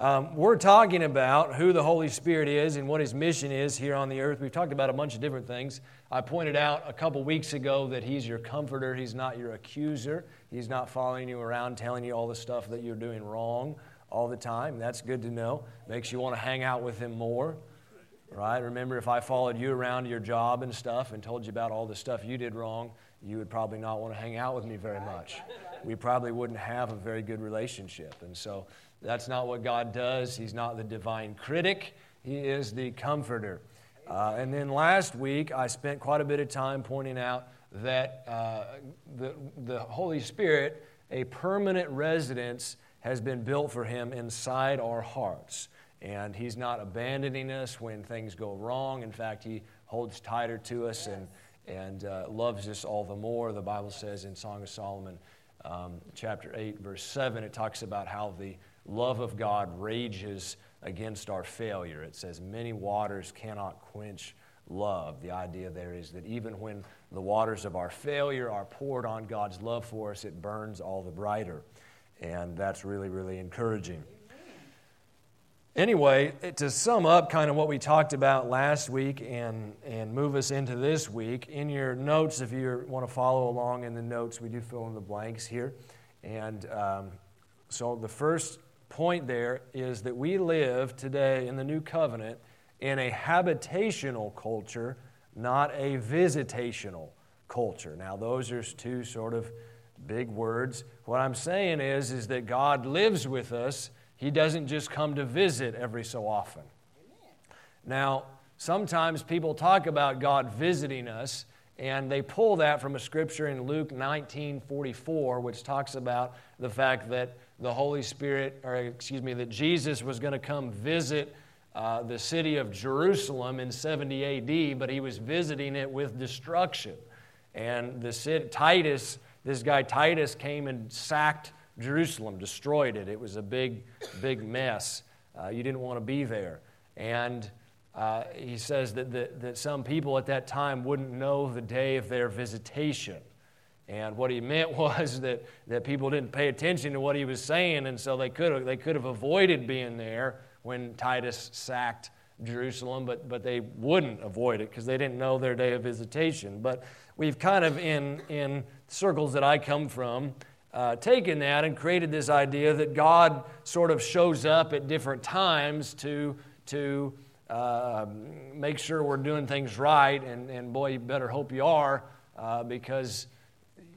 Um, we're talking about who the Holy Spirit is and what his mission is here on the earth. We've talked about a bunch of different things. I pointed out a couple weeks ago that he's your comforter, he's not your accuser. He's not following you around telling you all the stuff that you're doing wrong all the time. That's good to know. Makes you want to hang out with him more. Right? Remember, if I followed you around your job and stuff and told you about all the stuff you did wrong, you would probably not want to hang out with me very much. We probably wouldn't have a very good relationship. And so that's not what God does. He's not the divine critic, He is the comforter. Uh, and then last week, I spent quite a bit of time pointing out that uh, the, the Holy Spirit, a permanent residence, has been built for Him inside our hearts. And He's not abandoning us when things go wrong. In fact, He holds tighter to us and, and uh, loves us all the more. The Bible says in Song of Solomon, um, chapter 8, verse 7, it talks about how the love of God rages against our failure. It says, Many waters cannot quench love. The idea there is that even when the waters of our failure are poured on God's love for us, it burns all the brighter. And that's really, really encouraging. Anyway, to sum up kind of what we talked about last week and, and move us into this week, in your notes, if you want to follow along in the notes, we do fill in the blanks here. And um, so the first point there is that we live today in the new covenant in a habitational culture, not a visitational culture. Now, those are two sort of big words. What I'm saying is, is that God lives with us. He doesn't just come to visit every so often. Now, sometimes people talk about God visiting us, and they pull that from a scripture in Luke 19:44, which talks about the fact that the Holy Spirit, or excuse me, that Jesus was going to come visit uh, the city of Jerusalem in 70 AD, but he was visiting it with destruction. And the city, Titus, this guy Titus came and sacked Jerusalem, destroyed it. It was a big, big mess. Uh, you didn't want to be there. And uh, he says that, that, that some people at that time wouldn't know the day of their visitation. And what he meant was that, that people didn't pay attention to what he was saying, and so they could have, they could have avoided being there when Titus sacked Jerusalem, but, but they wouldn't avoid it because they didn't know their day of visitation. But we've kind of, in, in circles that I come from, uh, taken that and created this idea that God sort of shows up at different times to, to uh, make sure we're doing things right. And, and boy, you better hope you are uh, because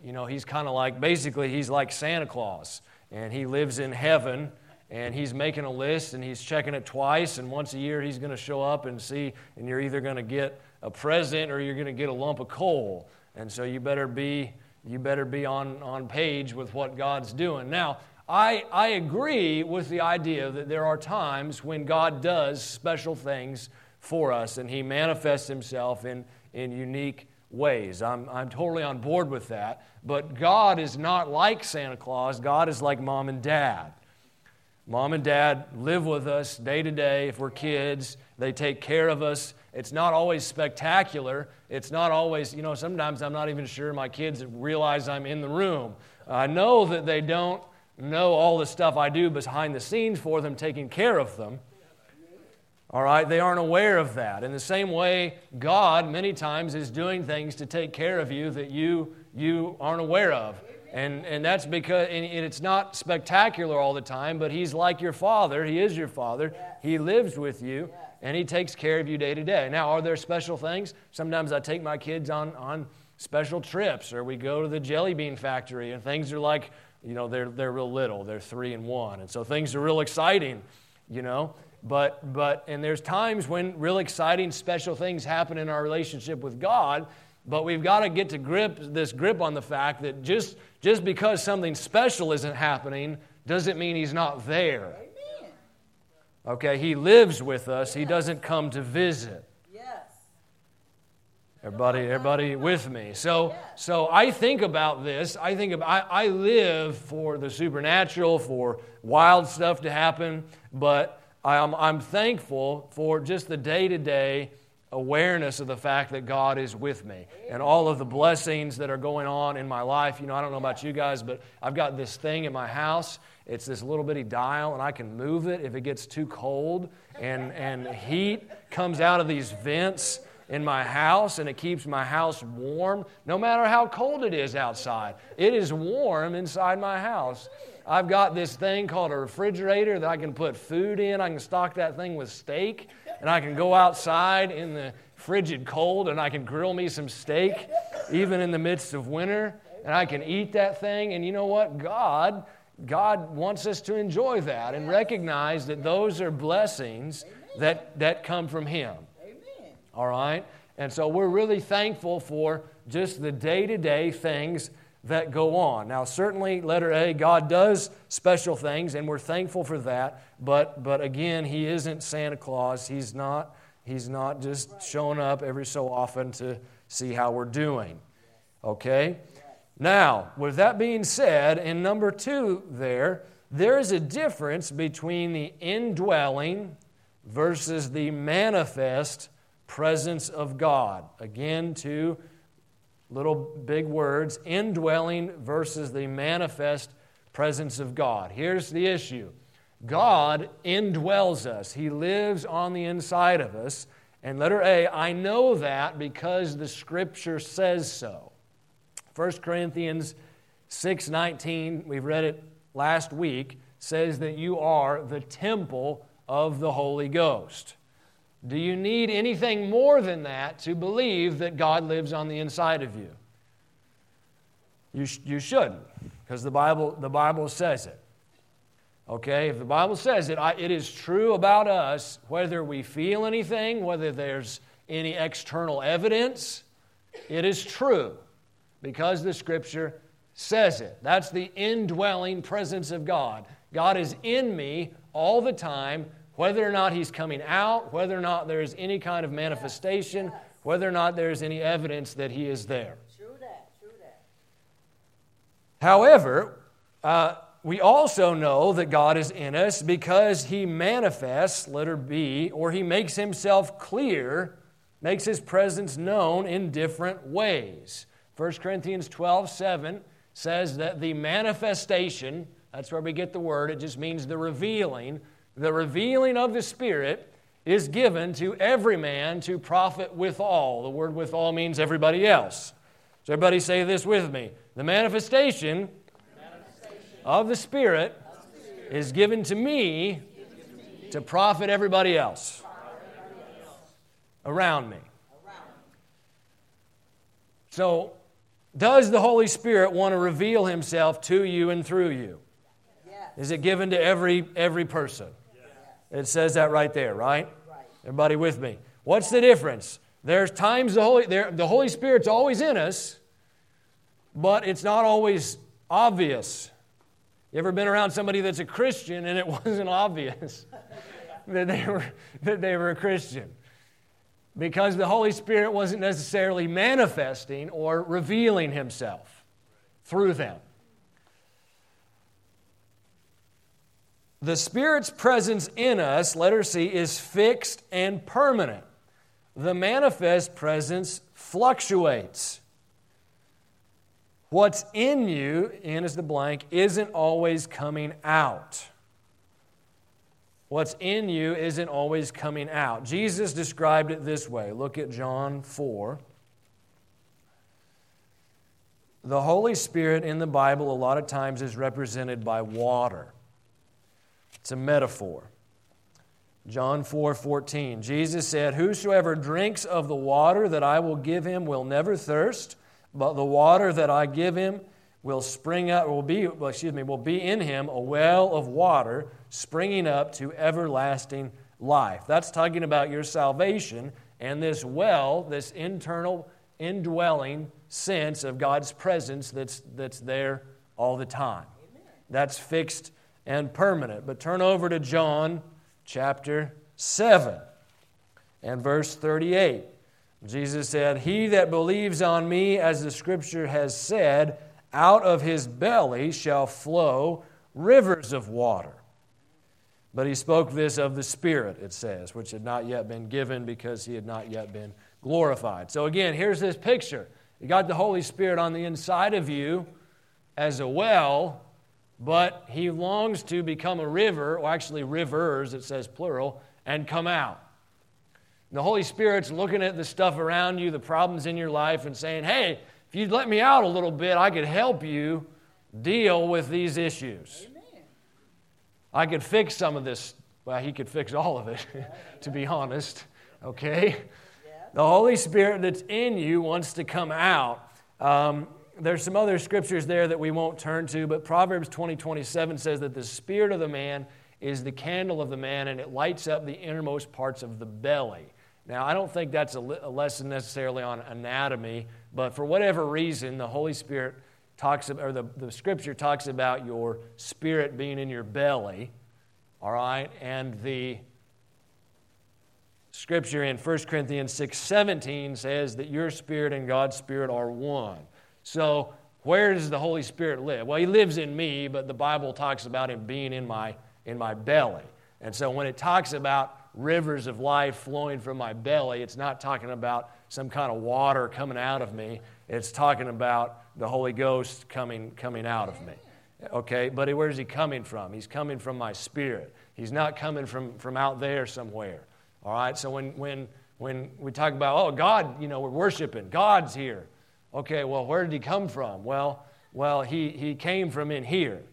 you know, he's kind of like, basically, he's like Santa Claus. And he lives in heaven, and he's making a list, and he's checking it twice. And once a year, he's going to show up and see, and you're either going to get a present or you're going to get a lump of coal. And so you better be, you better be on, on page with what God's doing. Now, I, I agree with the idea that there are times when God does special things for us, and he manifests himself in, in unique ways. I'm, I'm totally on board with that. But God is not like Santa Claus, God is like mom and dad. Mom and dad live with us day to day if we're kids. They take care of us. It's not always spectacular. It's not always, you know, sometimes I'm not even sure my kids realize I'm in the room. I know that they don't know all the stuff I do behind the scenes for them, taking care of them. All right, they aren't aware of that. In the same way, God many times is doing things to take care of you that you you aren't aware of. And, and that's because and it's not spectacular all the time, but He's like your Father. He is your Father. He lives with you, and He takes care of you day to day. Now, are there special things? Sometimes I take my kids on, on special trips, or we go to the jelly bean factory, and things are like, you know, they're, they're real little. They're three and one. And so things are real exciting, you know. But, but, and there's times when real exciting, special things happen in our relationship with God, but we've got to get to grip this grip on the fact that just, just because something special isn't happening doesn't mean He's not there. Okay, He lives with us, He doesn't come to visit. Yes. Everybody, everybody with me. So, so I think about this. I think about, I, I live for the supernatural, for wild stuff to happen, but I'm, I'm thankful for just the day to day awareness of the fact that God is with me and all of the blessings that are going on in my life. You know, I don't know about you guys, but I've got this thing in my house. It's this little bitty dial, and I can move it if it gets too cold, and, and heat comes out of these vents in my house, and it keeps my house warm no matter how cold it is outside. It is warm inside my house. I've got this thing called a refrigerator that I can put food in. I can stock that thing with steak and I can go outside in the frigid cold and I can grill me some steak, even in the midst of winter, and I can eat that thing. And you know what? God, God wants us to enjoy that and recognize that those are blessings that, that come from Him. All right? And so we're really thankful for just the day to day things that go on. Now, certainly, letter A, God does special things, and we're thankful for that. But, but again, He isn't Santa Claus. He's not, he's not just showing up every so often to see how we're doing. Okay? Now, with that being said, in number two, there, there is a difference between the indwelling versus the manifest presence of God. Again, to little big words indwelling versus the manifest presence of God. Here's the issue God indwells us, He lives on the inside of us. And letter A, I know that because the scripture says so. 1 Corinthians 6:19, we've read it last week, says that you are the temple of the Holy Ghost. Do you need anything more than that to believe that God lives on the inside of you? You, sh- you shouldn't, because the Bible, the Bible says it. Okay, if the Bible says it, I, it is true about us, whether we feel anything, whether there's any external evidence, it is true because the Scripture says it. That's the indwelling presence of God. God is in me all the time whether or not he's coming out, whether or not there's any kind of manifestation, whether or not there's any evidence that he is there. True that, true that. However, uh, we also know that God is in us because he manifests, letter B, or he makes himself clear, makes his presence known in different ways. 1 Corinthians 12 7 says that the manifestation, that's where we get the word, it just means the revealing the revealing of the Spirit is given to every man to profit withal. The word withal means everybody else. So, everybody say this with me. The manifestation, of the Spirit, is given to me to profit everybody else around me. So, does the Holy Spirit want to reveal Himself to you and through you? Is it given to every, every person? It says that right there, right? Everybody with me? What's the difference? There's times the Holy, there, the Holy Spirit's always in us, but it's not always obvious. You ever been around somebody that's a Christian and it wasn't obvious that they were, that they were a Christian? Because the Holy Spirit wasn't necessarily manifesting or revealing himself through them. The Spirit's presence in us, letter C, is fixed and permanent. The manifest presence fluctuates. What's in you, in is the blank, isn't always coming out. What's in you isn't always coming out. Jesus described it this way. Look at John 4. The Holy Spirit in the Bible, a lot of times, is represented by water. It's a metaphor. John 4 14. Jesus said, Whosoever drinks of the water that I will give him will never thirst, but the water that I give him will spring up, will be, well, excuse me, will be in him a well of water springing up to everlasting life. That's talking about your salvation and this well, this internal indwelling sense of God's presence that's, that's there all the time. Amen. That's fixed and permanent. But turn over to John chapter 7 and verse 38. Jesus said, He that believes on me, as the scripture has said, out of his belly shall flow rivers of water. But he spoke this of the Spirit, it says, which had not yet been given because he had not yet been glorified. So again, here's this picture. You got the Holy Spirit on the inside of you as a well, but he longs to become a river, or actually rivers, it says plural, and come out. The Holy Spirit's looking at the stuff around you, the problems in your life, and saying, hey, if you'd let me out a little bit, I could help you deal with these issues. Amen. I could fix some of this. Well, he could fix all of it, to be honest. Okay? The Holy Spirit that's in you wants to come out. Um, there's some other scriptures there that we won't turn to, but Proverbs 20 27 says that the spirit of the man is the candle of the man and it lights up the innermost parts of the belly. Now, I don't think that's a, a lesson necessarily on anatomy, but for whatever reason, the Holy Spirit talks about, or the, the scripture talks about your spirit being in your belly, all right? And the scripture in 1 Corinthians 6 17 says that your spirit and God's spirit are one. So, where does the Holy Spirit live? Well, He lives in me, but the Bible talks about Him being in my, in my belly. And so, when it talks about rivers of life flowing from my belly, it's not talking about some kind of water coming out of me. It's talking about the Holy Ghost coming, coming out of me. Okay, but where's He coming from? He's coming from my spirit. He's not coming from, from out there somewhere. All right, so when, when, when we talk about, oh, God, you know, we're worshiping, God's here. Okay, well, where did he come from? Well, well, he, he came from in here.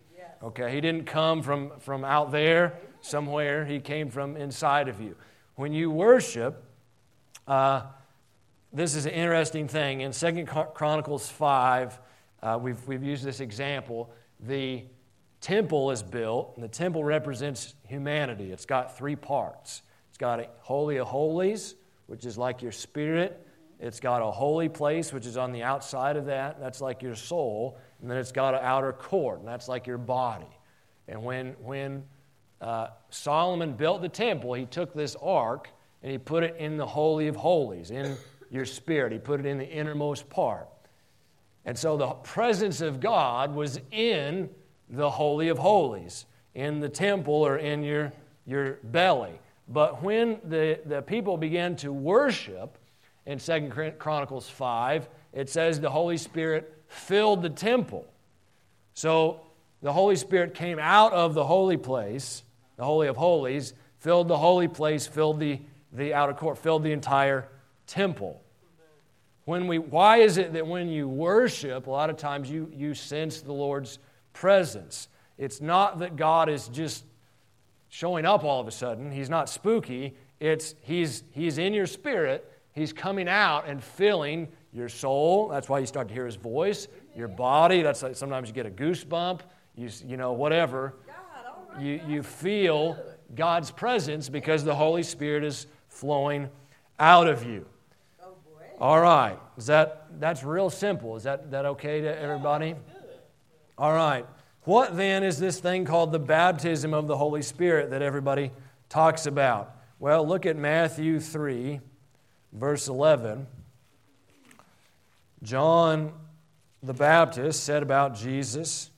Okay, he didn't come from, from out there somewhere, he came from inside of you. When you worship, uh, this is an interesting thing. In Second Chronicles 5, uh, we've, we've used this example. The temple is built, and the temple represents humanity. It's got three parts it's got a Holy of Holies, which is like your spirit. It's got a holy place, which is on the outside of that. That's like your soul. And then it's got an outer court, and that's like your body. And when, when uh, Solomon built the temple, he took this ark and he put it in the Holy of Holies, in your spirit. He put it in the innermost part. And so the presence of God was in the Holy of Holies, in the temple or in your, your belly. But when the, the people began to worship in Second Chronicles 5, it says the Holy Spirit filled the temple. So the Holy Spirit came out of the holy place, the Holy of Holies, filled the holy place, filled the, the outer court, filled the entire temple. When we, why is it that when you worship, a lot of times you, you sense the Lord's presence? It's not that God is just showing up all of a sudden. He's not spooky. It's he's he's in your spirit. He's coming out and filling your soul. That's why you start to hear his voice. Your body. That's like sometimes you get a goosebump. You you know whatever. You you feel God's presence because the Holy Spirit is flowing out of you. All right. Is that that's real simple? Is that that okay to everybody? All right. What then is this thing called the baptism of the Holy Spirit that everybody talks about? Well, look at Matthew 3, verse 11. John the Baptist said about Jesus,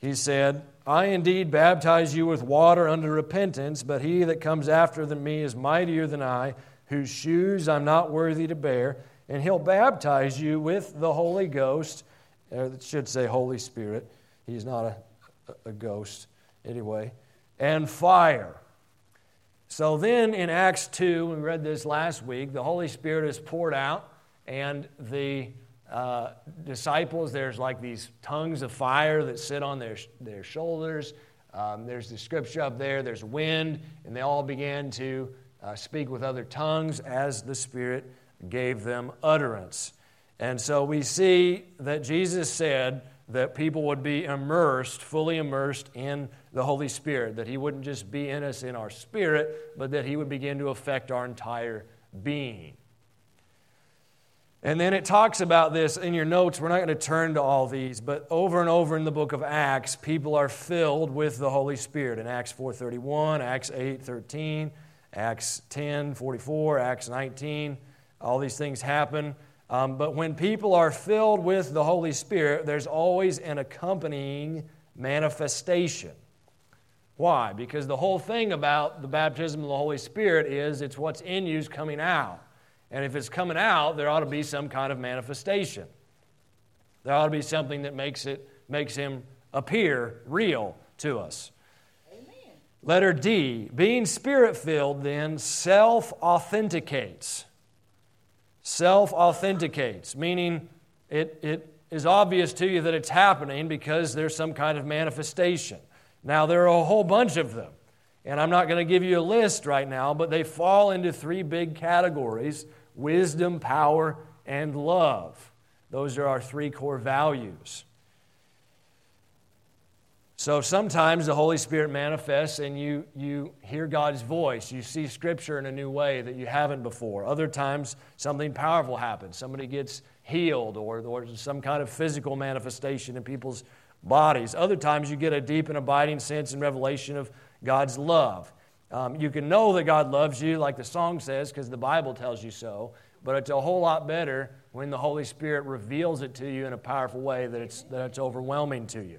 he said, I indeed baptize you with water unto repentance, but he that comes after than me is mightier than I, whose shoes I'm not worthy to bear, and he'll baptize you with the Holy Ghost. Uh, it should say Holy Spirit. He's not a a ghost anyway, and fire. So then in Acts 2, we read this last week, the Holy Spirit is poured out, and the uh, disciples, there's like these tongues of fire that sit on their, their shoulders. Um, there's the scripture up there, there's wind, and they all began to uh, speak with other tongues as the Spirit gave them utterance. And so we see that Jesus said, that people would be immersed, fully immersed in the Holy Spirit, that He wouldn't just be in us in our spirit, but that He would begin to affect our entire being. And then it talks about this in your notes. We're not going to turn to all these, but over and over in the book of Acts, people are filled with the Holy Spirit. In Acts 4:31, Acts 8:13, Acts 10:44, Acts 19, all these things happen. Um, but when people are filled with the Holy Spirit, there's always an accompanying manifestation. Why? Because the whole thing about the baptism of the Holy Spirit is it's what's in you's coming out. And if it's coming out, there ought to be some kind of manifestation. There ought to be something that makes it makes him appear real to us. Amen. Letter D, being spirit filled then self authenticates. Self authenticates, meaning it, it is obvious to you that it's happening because there's some kind of manifestation. Now, there are a whole bunch of them, and I'm not going to give you a list right now, but they fall into three big categories wisdom, power, and love. Those are our three core values. So sometimes the Holy Spirit manifests and you, you hear God's voice. You see Scripture in a new way that you haven't before. Other times, something powerful happens. Somebody gets healed, or, or some kind of physical manifestation in people's bodies. Other times, you get a deep and abiding sense and revelation of God's love. Um, you can know that God loves you, like the song says, because the Bible tells you so, but it's a whole lot better when the Holy Spirit reveals it to you in a powerful way that it's, that it's overwhelming to you.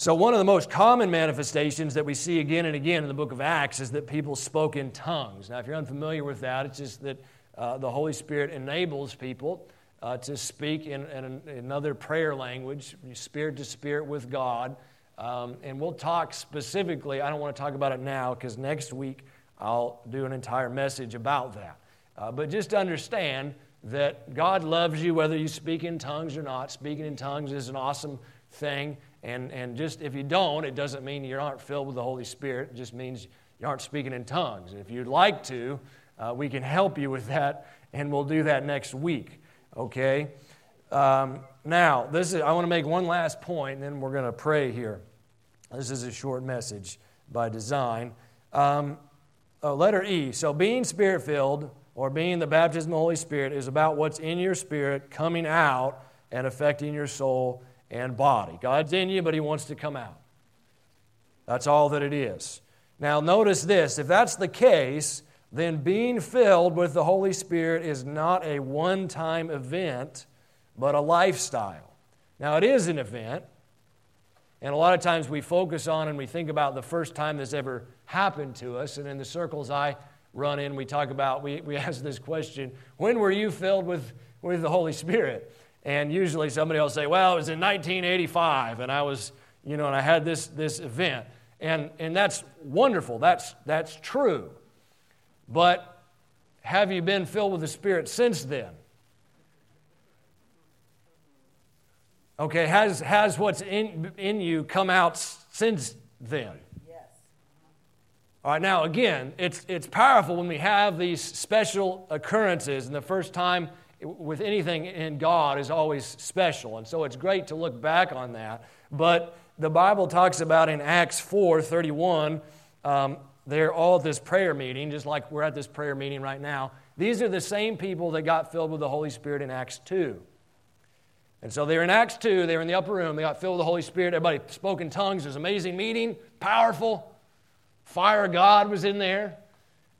So, one of the most common manifestations that we see again and again in the book of Acts is that people spoke in tongues. Now, if you're unfamiliar with that, it's just that uh, the Holy Spirit enables people uh, to speak in, in, another prayer language, spirit to spirit with God. Um, and we'll talk specifically, I don't want to talk about it now because next week I'll do an entire message about that. Uh, but just understand that God loves you whether you speak in tongues or not. Speaking in tongues is an awesome thing. And, and just if you don't, it doesn't mean you aren't filled with the Holy Spirit. It just means you aren't speaking in tongues. If you'd like to, uh, we can help you with that, and we'll do that next week. Okay? Um, now, this is, I want to make one last point, and then we're going to pray here. This is a short message by design. Um, oh, letter E. So, being spirit filled or being the baptism of the Holy Spirit is about what's in your spirit coming out and affecting your soul and body. God's in you, but He wants to come out. That's all that it is. Now, notice this if that's the case, then being filled with the Holy Spirit is not a one time event, but a lifestyle. Now, it is an event, and a lot of times we focus on and we think about the first time this ever happened to us. And in the circles I run in, we talk about, we, we ask this question when were you filled with, with the Holy Spirit? And usually somebody will say, well, it was in 1985, and I was, you know, and I had this, this event. And, and that's wonderful. That's, that's true. But have you been filled with the Spirit since then? Okay, has, has what's in, in you come out since then? Yes. All right, now again, it's, it's powerful when we have these special occurrences, and the first time with anything in God is always special. And so it's great to look back on that. But the Bible talks about in Acts 4 31, um, they're all at this prayer meeting, just like we're at this prayer meeting right now. These are the same people that got filled with the Holy Spirit in Acts 2. And so they're in Acts 2, they were in the upper room, they got filled with the Holy Spirit, everybody spoke in tongues. It was an amazing meeting, powerful. Fire of God was in there.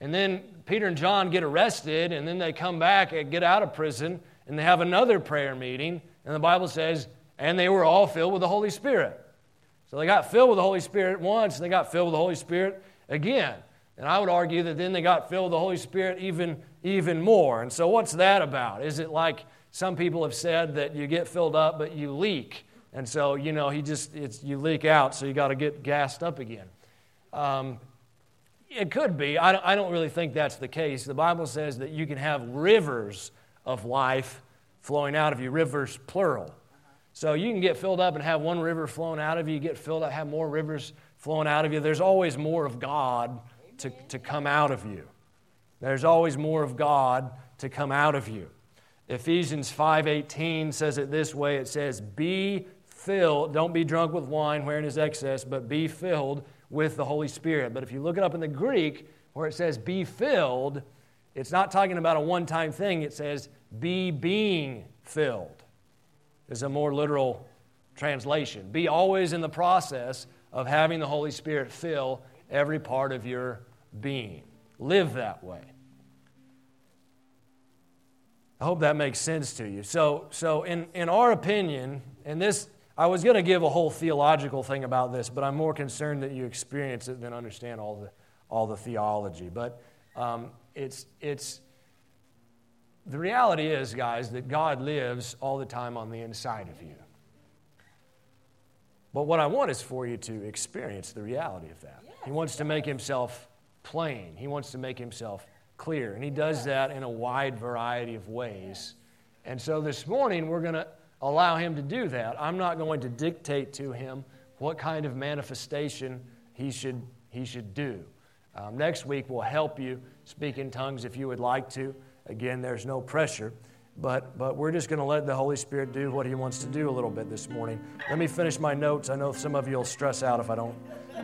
And then Peter and John get arrested, and then they come back and get out of prison, and they have another prayer meeting. And the Bible says, and they were all filled with the Holy Spirit. So they got filled with the Holy Spirit once, and they got filled with the Holy Spirit again. And I would argue that then they got filled with the Holy Spirit even, even more. And so, what's that about? Is it like some people have said that you get filled up, but you leak? And so, you know, he just, it's, you leak out, so you got to get gassed up again. Um, it could be. I don't, I don't really think that's the case. The Bible says that you can have rivers of life flowing out of you, rivers plural. So you can get filled up and have one river flowing out of you, you get filled up, have more rivers flowing out of you. There's always more of God to, to come out of you. There's always more of God to come out of you. Ephesians 5:18 says it this way. It says, "Be filled, don't be drunk with wine wherein is excess, but be filled with the Holy Spirit. But if you look it up in the Greek, where it says be filled, it's not talking about a one time thing. It says be being filled, is a more literal translation. Be always in the process of having the Holy Spirit fill every part of your being. Live that way. I hope that makes sense to you. So, so in, in our opinion, and this I was going to give a whole theological thing about this, but I'm more concerned that you experience it than understand all the, all the theology. But um, it's, it's, the reality is, guys, that God lives all the time on the inside of you. But what I want is for you to experience the reality of that. He wants to make himself plain, he wants to make himself clear. And he does that in a wide variety of ways. And so this morning, we're going to allow him to do that. I'm not going to dictate to him what kind of manifestation he should, he should do. Um, next week, we'll help you speak in tongues if you would like to. Again, there's no pressure. But, but we're just going to let the Holy Spirit do what He wants to do a little bit this morning. Let me finish my notes. I know some of you will stress out if I don't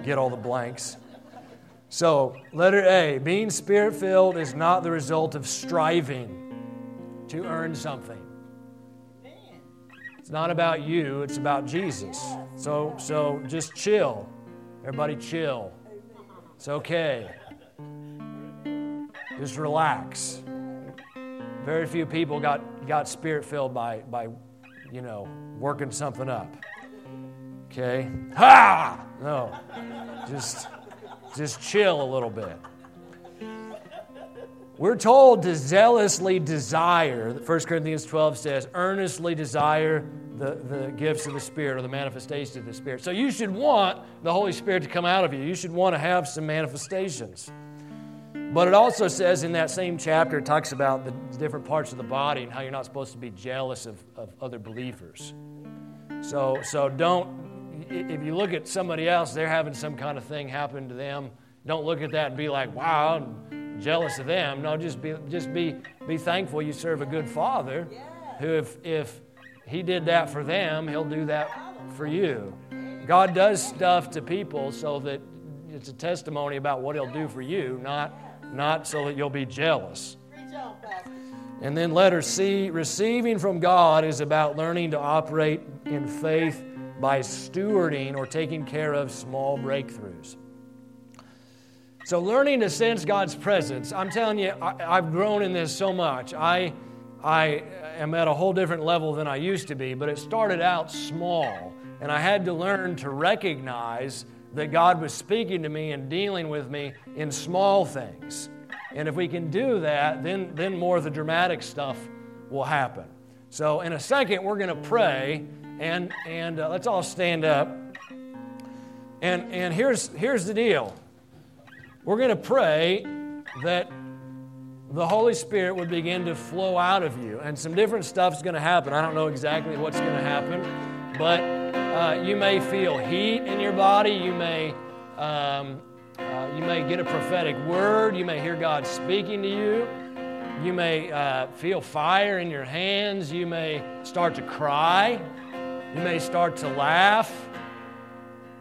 get all the blanks. So, letter A being spirit filled is not the result of striving to earn something. It's not about you, it's about Jesus. So, so just chill. Everybody chill. It's okay. Just relax. Very few people got, got spirit filled by, by, you know, working something up. Okay? Ha! No. Just, just chill a little bit. We're told to zealously desire, 1 Corinthians 12 says, earnestly desire the, the gifts of the Spirit or the manifestations of the Spirit. So you should want the Holy Spirit to come out of you. You should want to have some manifestations. But it also says in that same chapter, it talks about the different parts of the body and how you're not supposed to be jealous of, of other believers. So, so don't, if you look at somebody else, they're having some kind of thing happen to them, don't look at that and be like, wow, I'm jealous of them. No, just be, just be, be thankful you serve a good father who, if, if he did that for them, he'll do that for you. God does stuff to people so that it's a testimony about what he'll do for you, not not so that you'll be jealous. And then letter C receiving from God is about learning to operate in faith by stewarding or taking care of small breakthroughs. So, learning to sense God's presence, I'm telling you, I, have grown in this so much. I, I am at a whole different level than I used to be, but it started out small, and I had to learn to recognize that God was speaking to me and dealing with me in small things. And if we can do that, then, then more of the dramatic stuff will happen. So, in a second, we're going to pray, and, and uh, let's all stand up. And, and here's, here's the deal we're going to pray that the Holy Spirit would begin to flow out of you, and some different stuff's going to happen. I don't know exactly what's going to happen, but uh, you may feel heat in your body. You may, um, uh, you may get a prophetic word. You may hear God speaking to you. You may uh, feel fire in your hands. You may start to cry. You may start to laugh.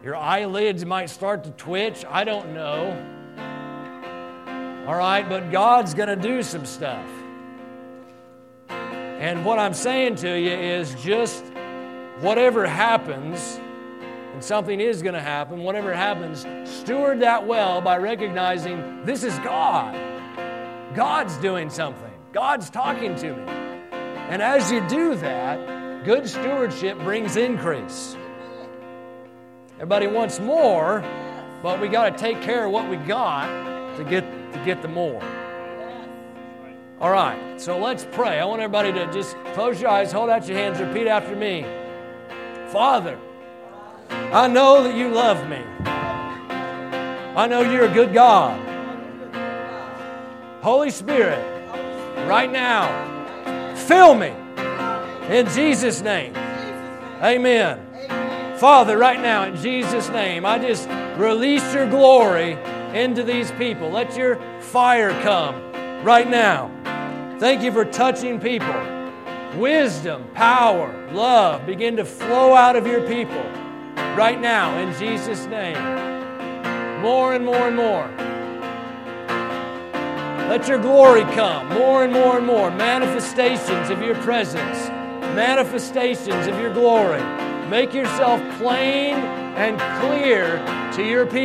Your eyelids might start to twitch. I don't know. All right, but God's going to do some stuff. And what I'm saying to you is just whatever happens, and something is going to happen, whatever happens, steward that well by recognizing this is God. God's doing something, God's talking to me. And as you do that, good stewardship brings increase. Everybody wants more, but we got to take care of what we got to get to get the more. All right, so let's pray. I want everybody to just close your eyes, hold out your hands, repeat after me. Father, I know that you love me. I know you're a good God. Holy Spirit, right now, fill me in Jesus' name. Amen. Father, right now, in Jesus' name, I just release your glory into these people. Let your fire come right now. Thank you for touching people wisdom, power, love begin to flow out of your people right now in Jesus' name. More and more and more. Let your glory come more and more and more. Manifestations of your presence, manifestations of your glory. Make yourself plain and clear to your people.